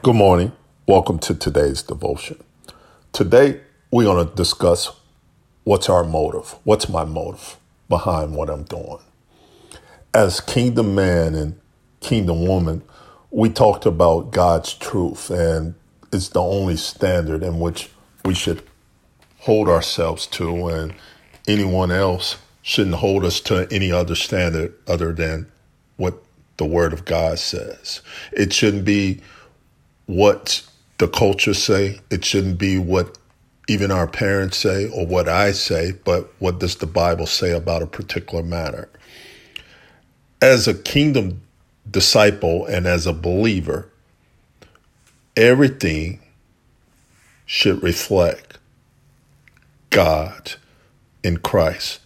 Good morning. Welcome to today's devotion. Today, we're going to discuss what's our motive. What's my motive behind what I'm doing? As kingdom man and kingdom woman, we talked about God's truth, and it's the only standard in which we should hold ourselves to, and anyone else shouldn't hold us to any other standard other than what the Word of God says. It shouldn't be what the culture say. It shouldn't be what even our parents say or what I say, but what does the Bible say about a particular matter? As a kingdom disciple and as a believer, everything should reflect God in Christ's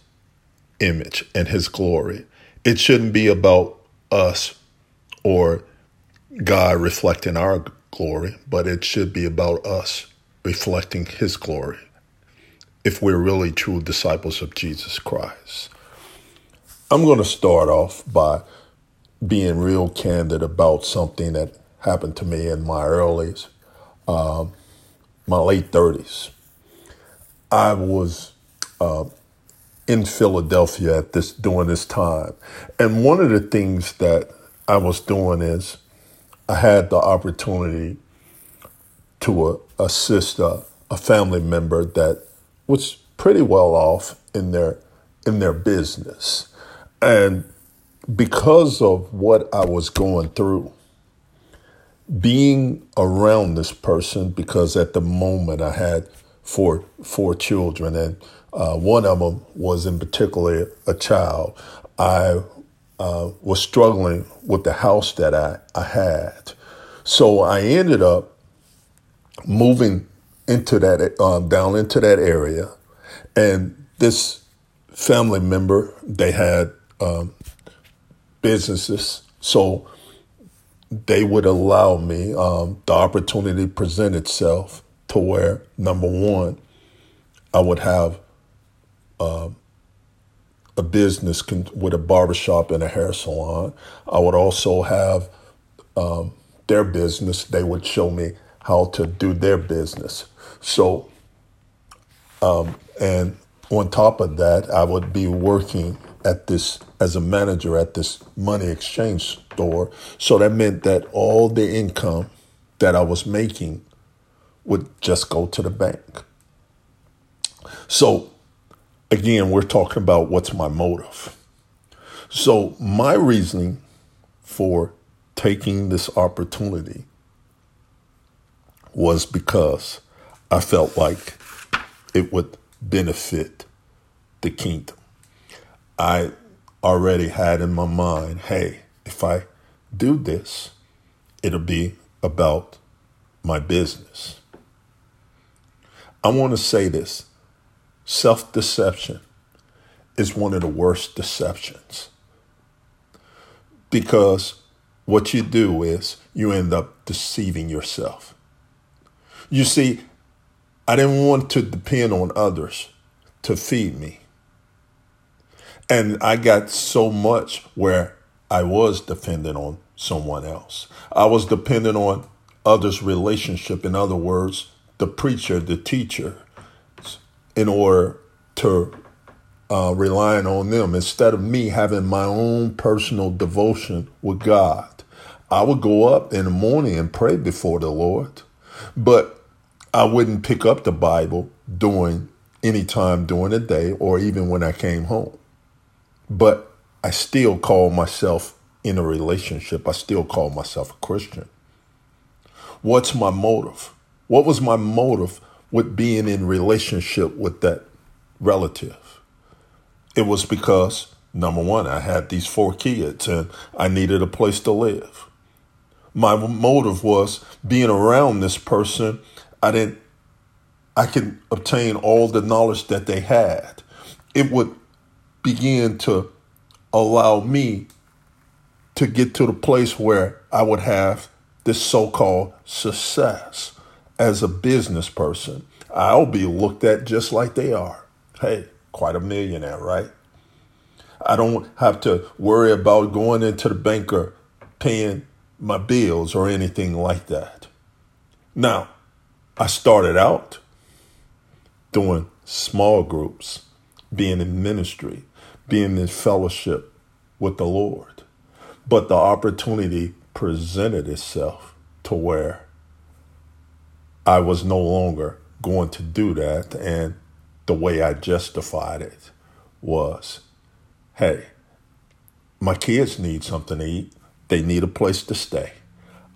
image and his glory. It shouldn't be about us or God reflecting our glory, but it should be about us reflecting his glory if we're really true disciples of Jesus Christ. I'm going to start off by being real candid about something that happened to me in my early, uh, my late 30s. I was uh, in Philadelphia at this during this time, and one of the things that I was doing is I had the opportunity to uh, assist a, a family member that was pretty well off in their in their business, and because of what I was going through, being around this person, because at the moment I had four four children, and uh, one of them was in particular a child. I uh, was struggling with the house that I, I had. So I ended up moving into that, um, down into that area. And this family member, they had um, businesses. So they would allow me um, the opportunity present itself to where, number one, I would have um, a business con- with a barbershop and a hair salon. I would also have um, their business. They would show me how to do their business. So, um, and on top of that, I would be working at this as a manager at this money exchange store. So that meant that all the income that I was making would just go to the bank. So again, we're talking about what's my motive. So, my reasoning for taking this opportunity was because I felt like it would benefit the kingdom. I already had in my mind, hey, if I do this, it'll be about my business. I want to say this Self deception is one of the worst deceptions because what you do is you end up deceiving yourself. You see, I didn't want to depend on others to feed me. And I got so much where I was dependent on someone else. I was dependent on others' relationship. In other words, the preacher, the teacher, in order to uh, relying on them instead of me having my own personal devotion with God. I would go up in the morning and pray before the Lord, but I wouldn't pick up the Bible during any time during the day or even when I came home. But I still call myself in a relationship. I still call myself a Christian. What's my motive? What was my motive with being in relationship with that relative. It was because number one, I had these four kids and I needed a place to live. My motive was being around this person. I didn't, I could obtain all the knowledge that they had. It would begin to allow me to get to the place where I would have this so called success as a business person, I'll be looked at just like they are. Hey, quite a millionaire, right? I don't have to worry about going into the banker paying my bills or anything like that. Now, I started out doing small groups, being in ministry, being in fellowship with the Lord. But the opportunity presented itself to where I was no longer going to do that. And the way I justified it was hey, my kids need something to eat, they need a place to stay.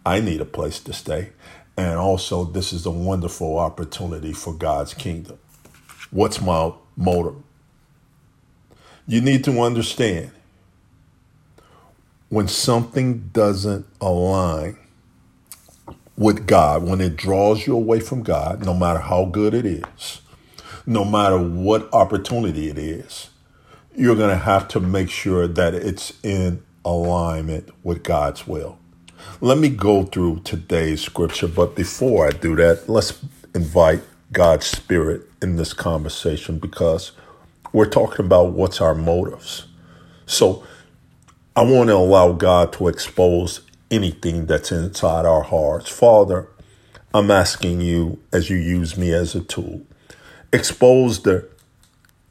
I need a place to stay. And also, this is a wonderful opportunity for God's kingdom. What's my motive? You need to understand when something doesn't align with God, when it draws you away from God, no matter how good it is, no matter what opportunity it is, you're going to have to make sure that it's in alignment with God's will. Let me go through today's scripture, but before I do that, let's invite God's Spirit in this conversation because we're talking about what's our motives. So I want to allow God to expose anything that's inside our hearts. Father, I'm asking you as you use me as a tool, expose the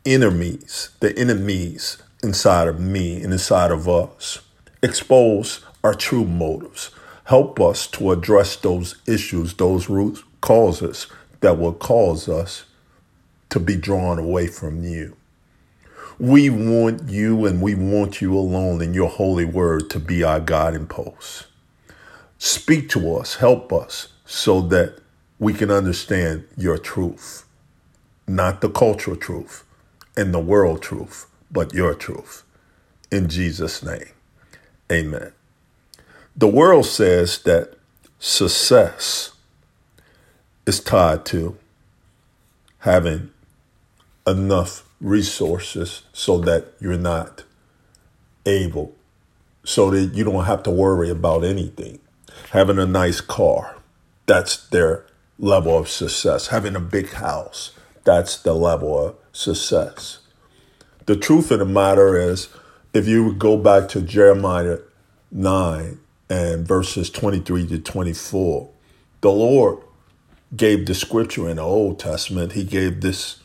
enemies, the enemies inside of me and inside of us. Expose our true motives. Help us to address those issues, those root causes that will cause us to be drawn away from you. We want you and we want you alone in your holy word to be our guiding post. Speak to us, help us so that we can understand your truth, not the cultural truth and the world truth, but your truth. In Jesus' name, amen. The world says that success is tied to having enough resources so that you're not able, so that you don't have to worry about anything. Having a nice car, that's their level of success. Having a big house, that's the level of success. The truth of the matter is, if you go back to Jeremiah 9 and verses 23 to 24, the Lord gave the scripture in the Old Testament. He gave this,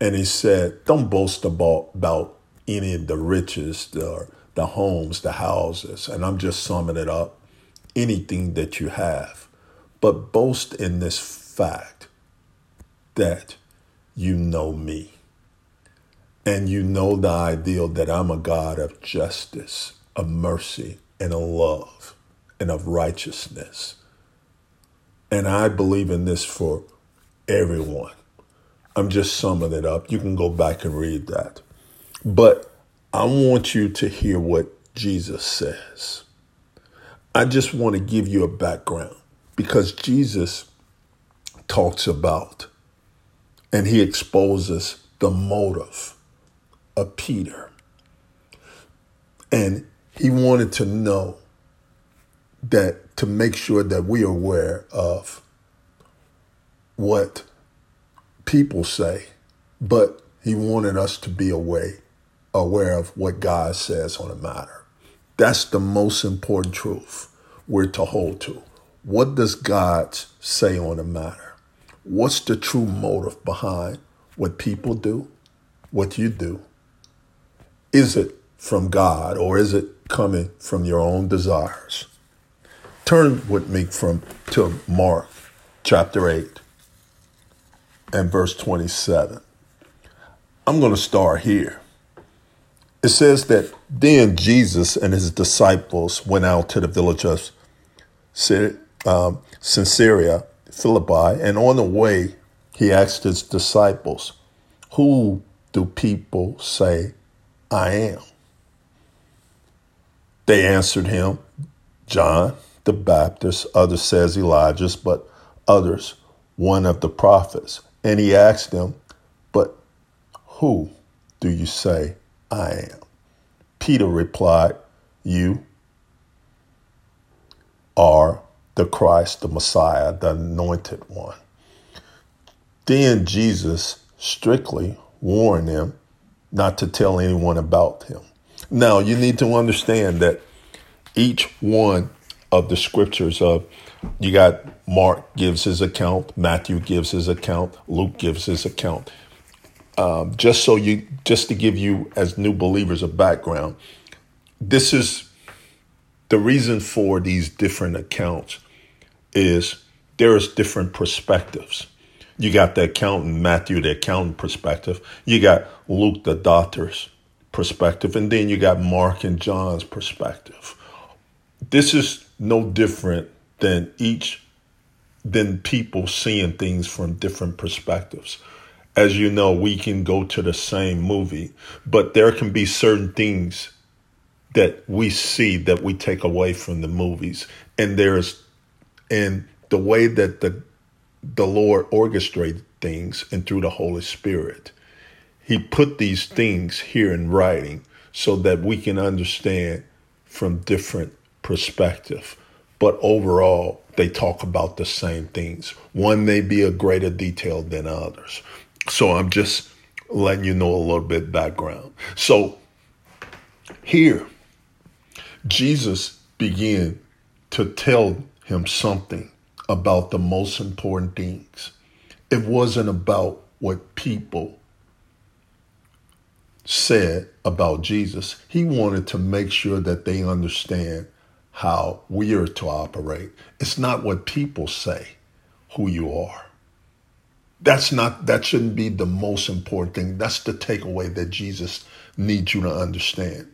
and he said, Don't boast about, about any of the riches, the, the homes, the houses. And I'm just summing it up anything that you have. But boast in this fact that you know me. And you know the ideal that I'm a God of justice, of mercy, and of love, and of righteousness. And I believe in this for everyone. I'm just summing it up. You can go back and read that. But I want you to hear what Jesus says. I just want to give you a background because Jesus talks about and he exposes the motive of Peter. And he wanted to know that to make sure that we are aware of what people say, but he wanted us to be aware, aware of what God says on the matter. That's the most important truth we're to hold to. What does God say on the matter? What's the true motive behind what people do, what you do? Is it from God or is it coming from your own desires? Turn with me from to Mark chapter 8 and verse 27. I'm going to start here. It says that then Jesus and his disciples went out to the village of um, Caesarea Philippi, and on the way, he asked his disciples, Who do people say I am? They answered him, John the Baptist, others says Elijah, but others one of the prophets. And he asked them, But who do you say I am? Peter replied, You are the Christ, the Messiah, the anointed one. Then Jesus strictly warned them not to tell anyone about him. Now, you need to understand that each one of the scriptures of you got Mark gives his account, Matthew gives his account, Luke gives his account. Um, just so you, just to give you as new believers a background, this is the reason for these different accounts is there's different perspectives. You got the accountant, Matthew, the accountant perspective. You got Luke, the doctor's perspective. And then you got Mark and John's perspective. This is no different than each, than people seeing things from different perspectives. As you know, we can go to the same movie, but there can be certain things that we see that we take away from the movies. And there's, and the way that the the Lord orchestrated things and through the Holy Spirit. He put these things here in writing so that we can understand from different perspective. But overall, they talk about the same things. One may be a greater detail than others. So I'm just letting you know a little bit background. So here, Jesus began to tell him something about the most important things. It wasn't about what people said about Jesus. He wanted to make sure that they understand how we are to operate. It's not what people say who you are. That's not that shouldn't be the most important thing. That's the takeaway that Jesus needs you to understand.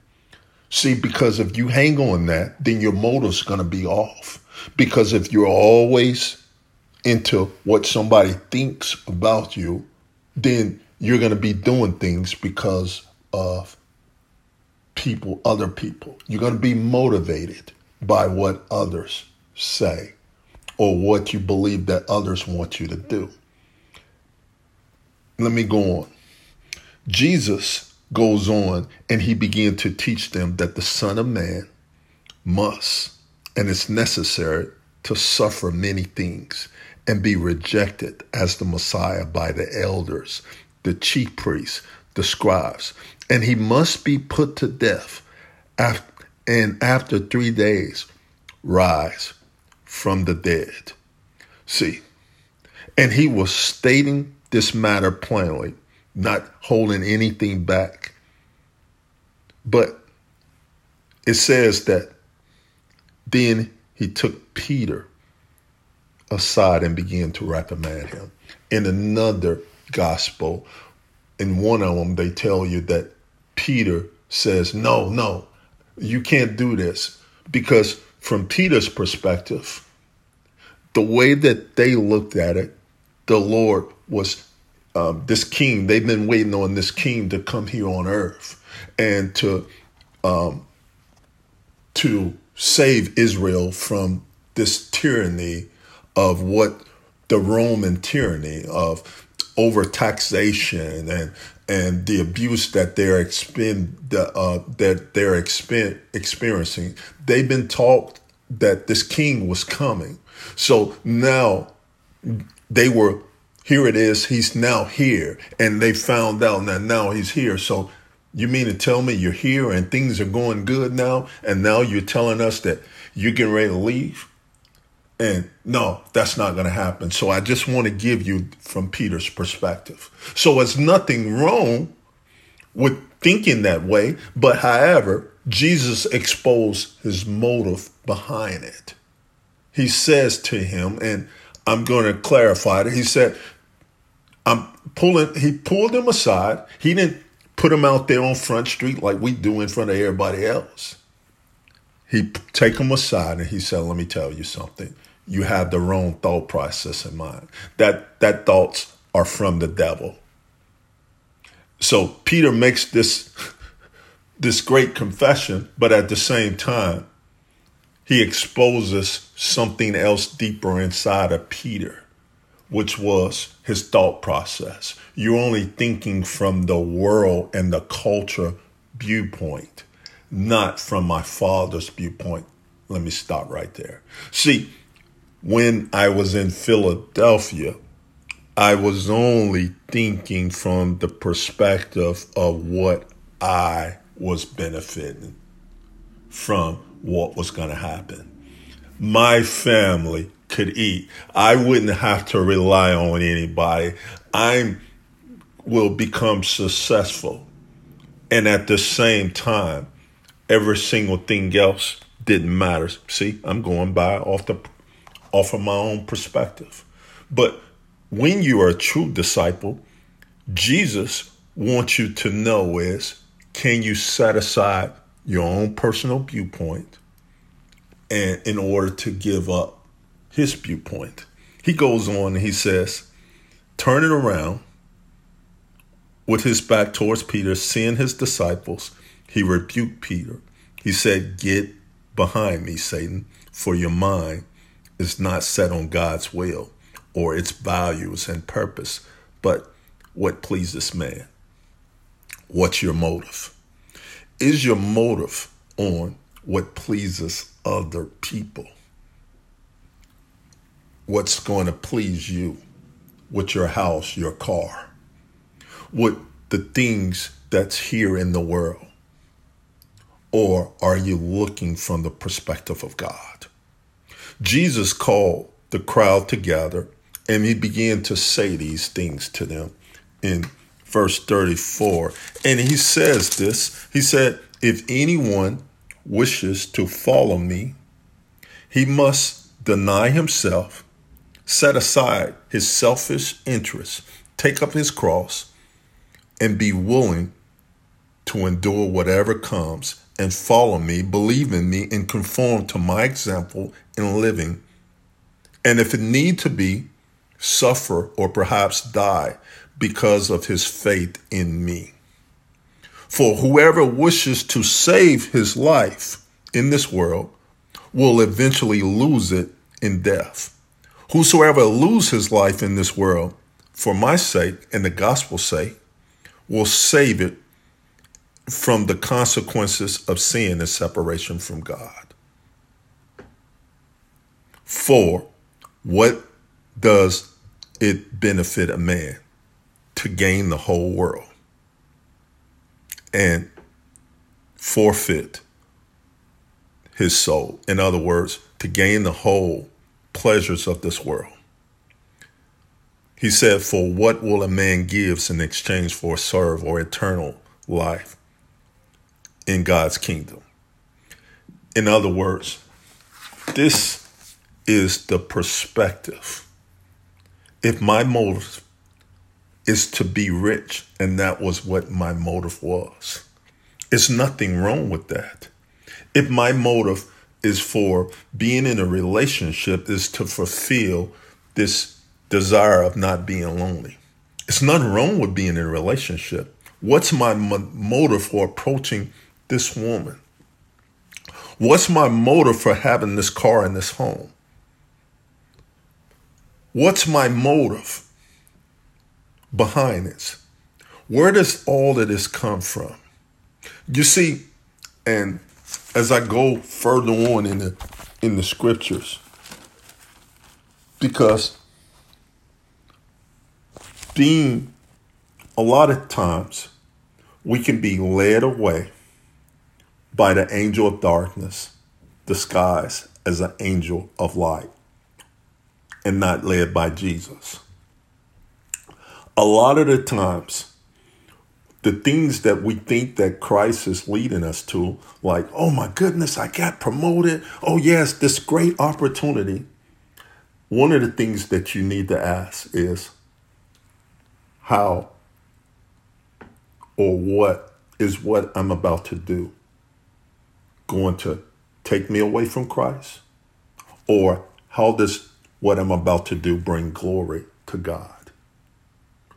See, because if you hang on that, then your motive's to be off. Because if you're always into what somebody thinks about you, then you're to be doing things because of people, other people. You're to be motivated by what others say or what you believe that others want you to do. Let me go on. Jesus goes on and he began to teach them that the Son of Man must and it's necessary to suffer many things and be rejected as the Messiah by the elders, the chief priests, the scribes, and he must be put to death after, and after three days rise from the dead. See, and he was stating this matter plainly, not holding anything back. But it says that then he took Peter aside and began to reprimand him. In another gospel, in one of them, they tell you that Peter says, No, no, you can't do this. Because from Peter's perspective, the way that they looked at it, the Lord was um, this king. They've been waiting on this king to come here on earth and to um, to save Israel from this tyranny of what the Roman tyranny of overtaxation and and the abuse that they're expend uh, that they're expen- experiencing. They've been taught that this king was coming, so now they were. Here it is. He's now here, and they found out that now he's here. So you mean to tell me you're here and things are going good now, and now you're telling us that you're getting ready to leave? And no, that's not going to happen. So I just want to give you from Peter's perspective. So it's nothing wrong with thinking that way, but however, Jesus exposed his motive behind it. He says to him, and I'm going to clarify it. He said, I'm pulling, he pulled him aside. He didn't put him out there on Front Street like we do in front of everybody else. He take him aside and he said, "Let me tell you something. You have the wrong thought process in mind. That that thoughts are from the devil." So Peter makes this this great confession, but at the same time, he exposes something else deeper inside of Peter which was his thought process. You're only thinking from the world and the culture viewpoint, not from my father's viewpoint. Let me stop right there. See, when I was in Philadelphia, I was only thinking from the perspective of what I was benefiting from what was going to happen. my family could eat. I wouldn't have to rely on anybody. I will become successful. And at the same time, every single thing else didn't matter. See, I'm going by off the off of my own perspective. But when you are a true disciple, Jesus wants you to know is can you set aside your own personal viewpoint and in order to give up his viewpoint. He goes on and he says, turn it around with his back towards Peter, seeing his disciples, he rebuked Peter. He said, Get behind me, Satan, for your mind is not set on God's will or its values and purpose, but what pleases man. What's your motive? Is your motive on what pleases other people? What's going to please you with your house, your car, with the things that's here in the world? Or are you looking from the perspective of God? Jesus called the crowd together and he began to say these things to them in verse 34. And he says this He said, If anyone wishes to follow me, he must deny himself, set aside his selfish interests, take up his cross, and be willing to endure whatever comes and follow me, believe in me, and conform to my example in living. And if it need to be, suffer or perhaps die because of his faith in me. For whoever wishes to save his life in this world will eventually lose it in death. Whosoever lose his life in this world for my sake and the gospel's sake will save it from the consequences of sin and separation from God. For what does it benefit a man to gain the whole world and forfeit his soul? In other words, to gain the whole pleasures of this world. He said, For what will a man give in exchange for a serve or eternal life? In God's kingdom. In other words, this is the perspective. If my motive is to be rich, and that was what my motive was, it's nothing wrong with that. If my motive is for being in a relationship, is to fulfill this desire of not being lonely. It's nothing wrong with being in a relationship. What's my motive for approaching this woman? What's my motive for having this car and this home? What's my motive behind this? Where does all of this come from? You see, and as I go further on in the in the scriptures, because being a lot of times we can be led away by the angel of darkness, disguised as an angel of light, and not led by Jesus. A lot of the times, the things that we think that Christ is leading us to, like, oh my goodness, I got promoted. Oh, yes, this great opportunity. One of the things that you need to ask is how or what is what I'm about to do going to take me away from Christ? Or how does what I'm about to do bring glory to God?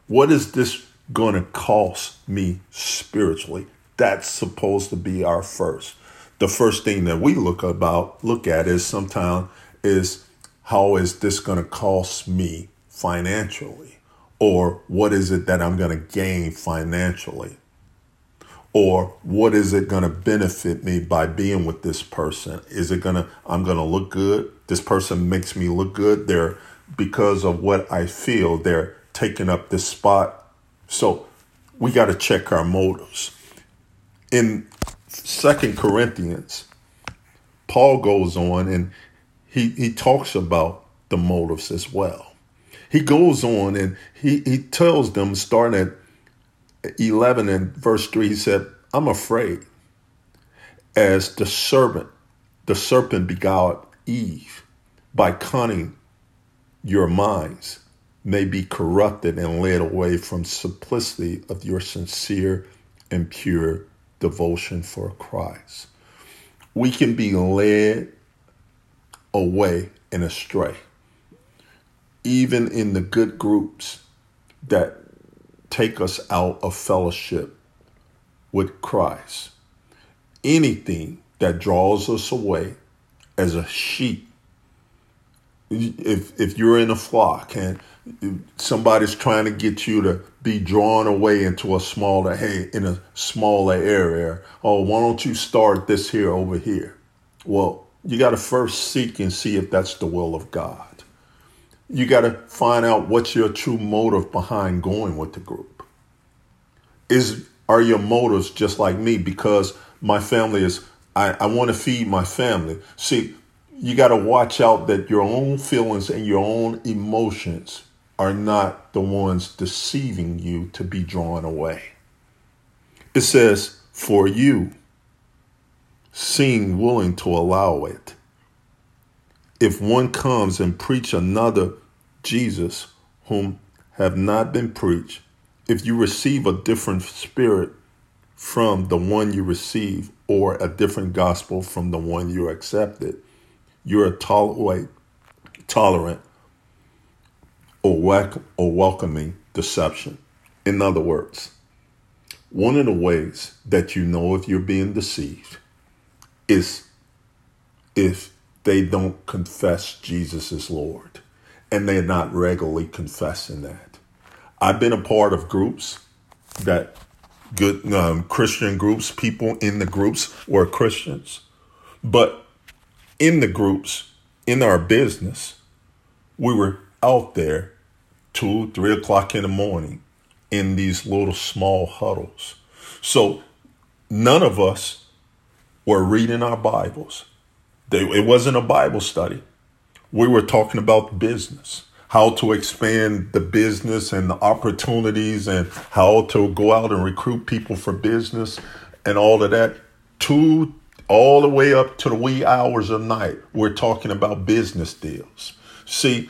What is this going to cost me spiritually? That's supposed to be our first. The first thing that we look about look at is sometimes is how is this going to cost me financially? Or what is it that I'm going to gain financially? Or what is it going to benefit me by being with this person? Is it going to i'm going to look good? This person makes me look good. They're because of what i feel they're taking up this spot. So we got to check our motives. In second corinthians paul goes on and he, he talks about the motives as well. He goes on and he, he tells them, starting at 11 and verse 3, he said, I'm afraid as the serpent, the serpent beguiled Eve by cunning your minds may be corrupted and led away from simplicity of your sincere and pure devotion for Christ. We can be led away and astray, even in the good groups that take us out of fellowship with Christ. Anything that draws us away as a sheep if if you're in a flock and somebody's trying to get you to be drawn away into a smaller hey in a smaller area oh why don't you start this here over here well you got to first seek and see if that's the will of god you got to find out what's your true motive behind going with the group is are your motives just like me because my family is i, I want to feed my family see you got to watch out that your own feelings and your own emotions are not the ones deceiving you to be drawn away. It says, for you, seem willing to allow it. If one comes and preach another Jesus whom have not been preached, if you receive a different spirit from the one you receive or a different gospel from the one you accepted, you're tolerate, tolerant or, welcome, or welcoming deception. In other words, one of the ways that you know if you're being deceived is if they don't confess Jesus is Lord and they're not regularly confessing that. I've been a part of groups that good um, Christian groups, people in the groups were Christians, but in the groups, in our business, we were out there two, three o'clock in the morning in these little small huddles. So none of us were reading our Bibles. They, it wasn't a Bible study. We were talking about business, how to expand the business and the opportunities and how to go out and recruit people for business and all of that. To all the way up to the wee hours of night, we're talking about business deals. See,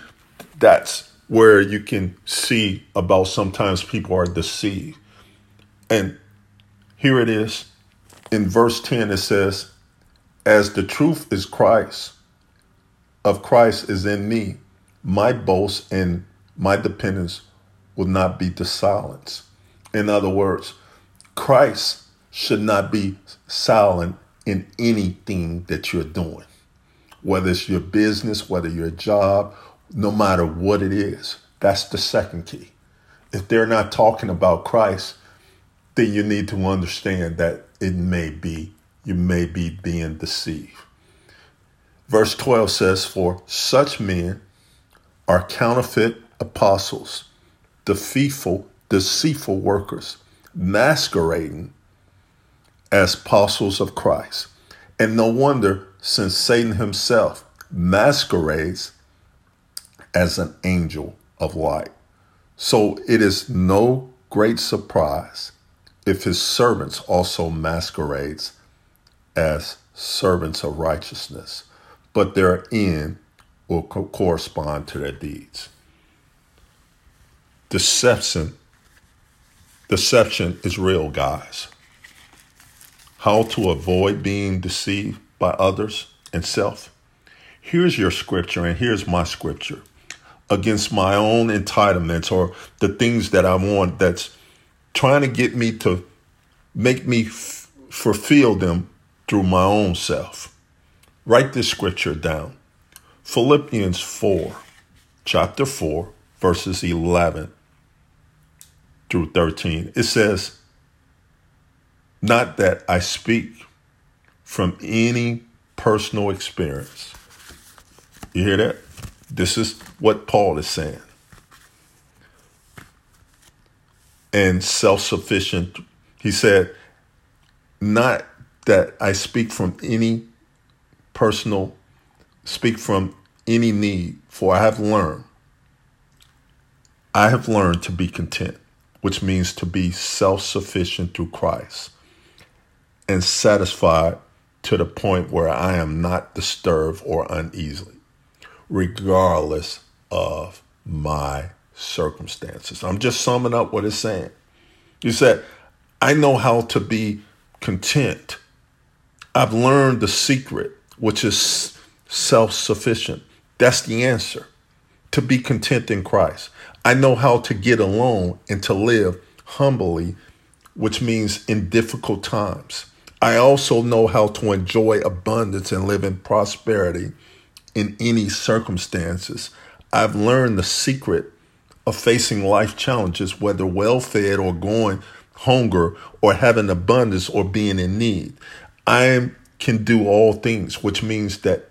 that's where you can see about sometimes people are deceived. And here it is in verse 10 it says, As the truth is Christ, of Christ is in me, my boast and my dependence will not be to silence. In other words, Christ should not be silent in anything that you're doing, whether it's your business, whether your job, no matter what it is. That's the second key. If they're not talking about Christ, then you need to understand that it may be, you may be being deceived. Verse 12 says, For such men are counterfeit apostles, deceitful, deceitful workers, masquerading as apostles of Christ. And no wonder, since Satan himself masquerades as an angel of light. So it is no great surprise if his servants also masquerades as servants of righteousness, but their end will co- correspond to their deeds. Deception, deception is real, guys how to avoid being deceived by others and self. Here's your scripture, and here's my scripture against my own entitlements or the things that I want that's trying to get me to make me f- fulfill them through my own self. Write this scripture down Philippians 4, chapter 4, verses 11 through 13. It says, not that I speak from any personal experience. You hear that? This is what Paul is saying. And self sufficient, he said, not that I speak from any personal speak from any need, for I have learned, I have learned to be content, which means to be self sufficient through Christ and satisfied to the point where I am not disturbed or uneasy, regardless of my circumstances. I'm just summing up what it's saying. You said, I know how to be content. I've learned the secret, which is self sufficient. That's the answer to be content in Christ. I know how to get along and to live humbly, which means in difficult times. I also know how to enjoy abundance and live in prosperity in any circumstances. I've learned the secret of facing life challenges, whether well fed or going hunger or having abundance or being in need. I can do all things, which means that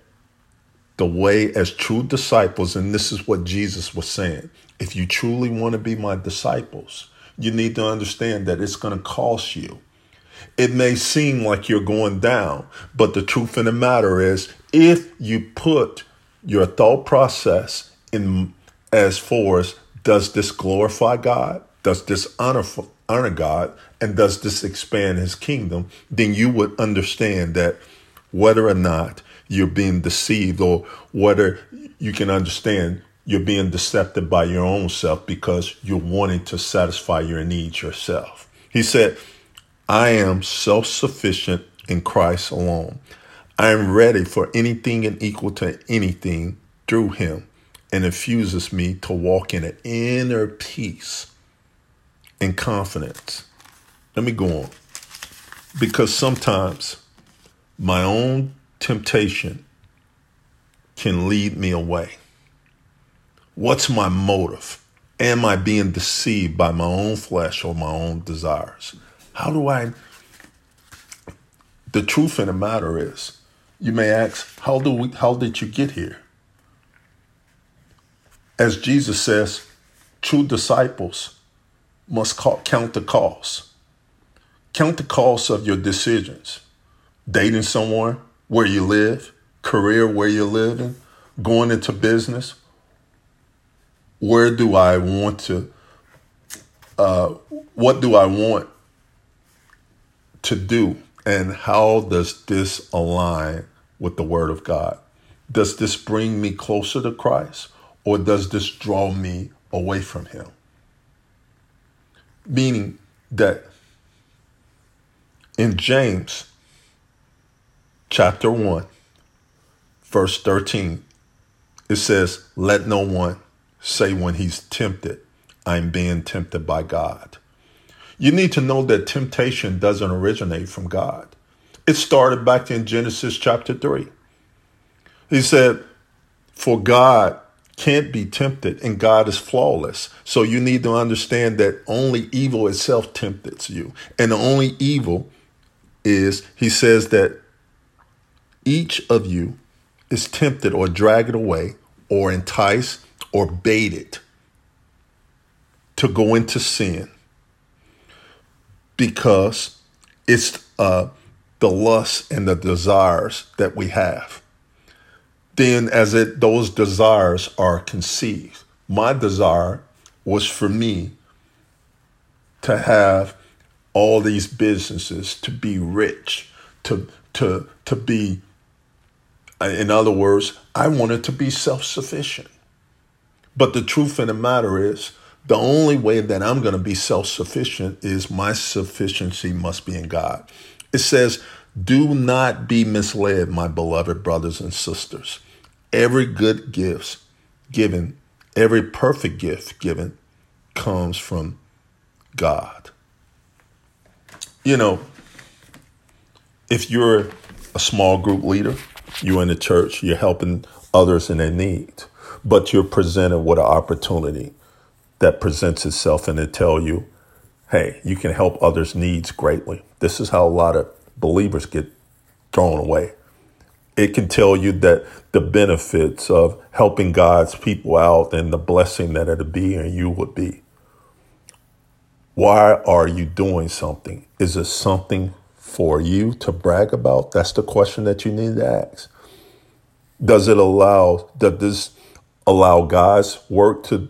the way as true disciples, and this is what Jesus was saying if you truly want to be my disciples, you need to understand that it's going to cost you. It may seem like you're going down, but the truth of the matter is, if you put your thought process in as far as does this glorify God? Does this honor honor God? And does this expand his kingdom? Then you would understand that whether or not you're being deceived or whether you can understand you're being deceptive by your own self because you're wanting to satisfy your needs yourself. He said, I am self sufficient in Christ alone. I am ready for anything and equal to anything through him and infuses me to walk in an inner peace and confidence. Let me go on. Because sometimes my own temptation can lead me away. What's my motive? Am I being deceived by my own flesh or my own desires? How do I? The truth in the matter is, you may ask, how do we? How did you get here? As Jesus says, true disciples must count the cost. Count the cost of your decisions. Dating someone, where you live, career where you're living, going into business. Where do I want to, uh, what do I want to do? And how does this align with the Word of God? Does this bring me closer to Christ? Or does this draw me away from Him? Meaning that in James chapter 1, verse 13, it says, Let no one say when he's tempted, I'm being tempted by God. You need to know that temptation doesn't originate from God. It started back in Genesis chapter 3. He said, For God can't be tempted and God is flawless. So you need to understand that only evil itself tempts you. And the only evil is, he says that each of you is tempted or dragged away or enticed or baited to go into sin because it's uh, the lust and the desires that we have then as it those desires are conceived. My desire was for me to have all these businesses to be rich to to to be uh, in other words i wanted to be self-sufficient. But the truth of the matter is the only way that i'm going to be self-sufficient is my sufficiency must be in god. It says do not be misled my beloved brothers and sisters Every good gift given, every perfect gift given comes from God. You know, if you're a small group leader, you're in the church, you're helping others in their need, but you're presented with an opportunity that presents itself and they tell you, hey, you can help others' needs greatly. This is how a lot of believers get thrown away it can tell you that the benefits of helping God's people out and the blessing that it'll be and you would be. Why are you doing something? Is it something for you to brag about? That's the question that you need to ask. Does it allow, does this allow God's work to,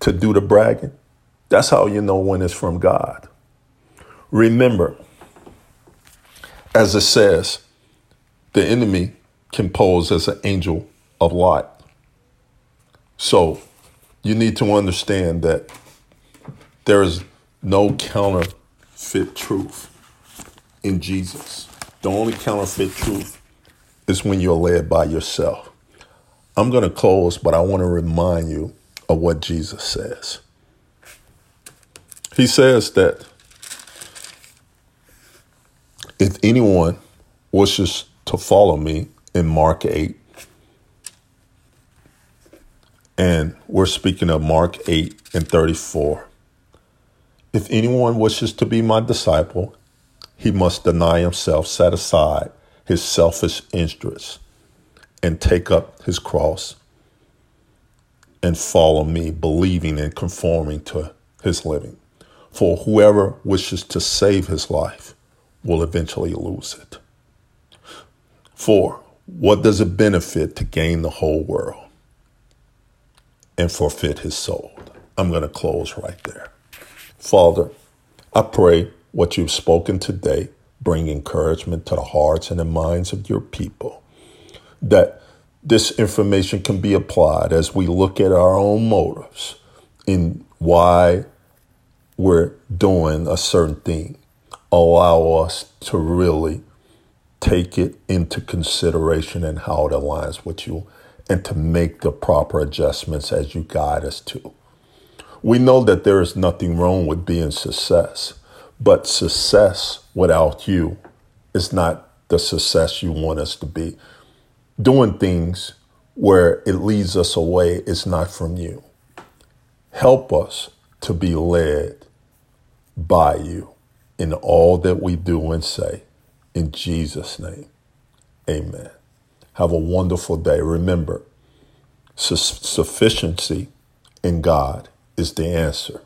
to do the bragging? That's how you know when it's from God. Remember, as it says, the enemy can pose as an angel of light. So you need to understand that there is no counterfeit truth in Jesus. The only counterfeit truth is when you're led by yourself. I'm going to close, but I want to remind you of what Jesus says. He says that if anyone wishes to follow me in Mark 8, and we're speaking of Mark 8 and 34. If anyone wishes to be my disciple, he must deny himself, set aside his selfish interests, and take up his cross and follow me, believing and conforming to his living. For whoever wishes to save his life will eventually lose it. For what does it benefit to gain the whole world and forfeit his soul? I'm going to close right there. Father, I pray what you've spoken today bring encouragement to the hearts and the minds of your people. That this information can be applied as we look at our own motives in why we're doing a certain thing. Allow us to really take it into consideration and how it aligns with you and to make the proper adjustments as you guide us to. We know that there is nothing wrong with being success. But success without you is not the success you want us to be. Doing things where it leads us away is not from you. Help us to be led by you in all that we do and say. In Jesus' name, amen. Have a wonderful day. Remember, su- sufficiency in God is the answer.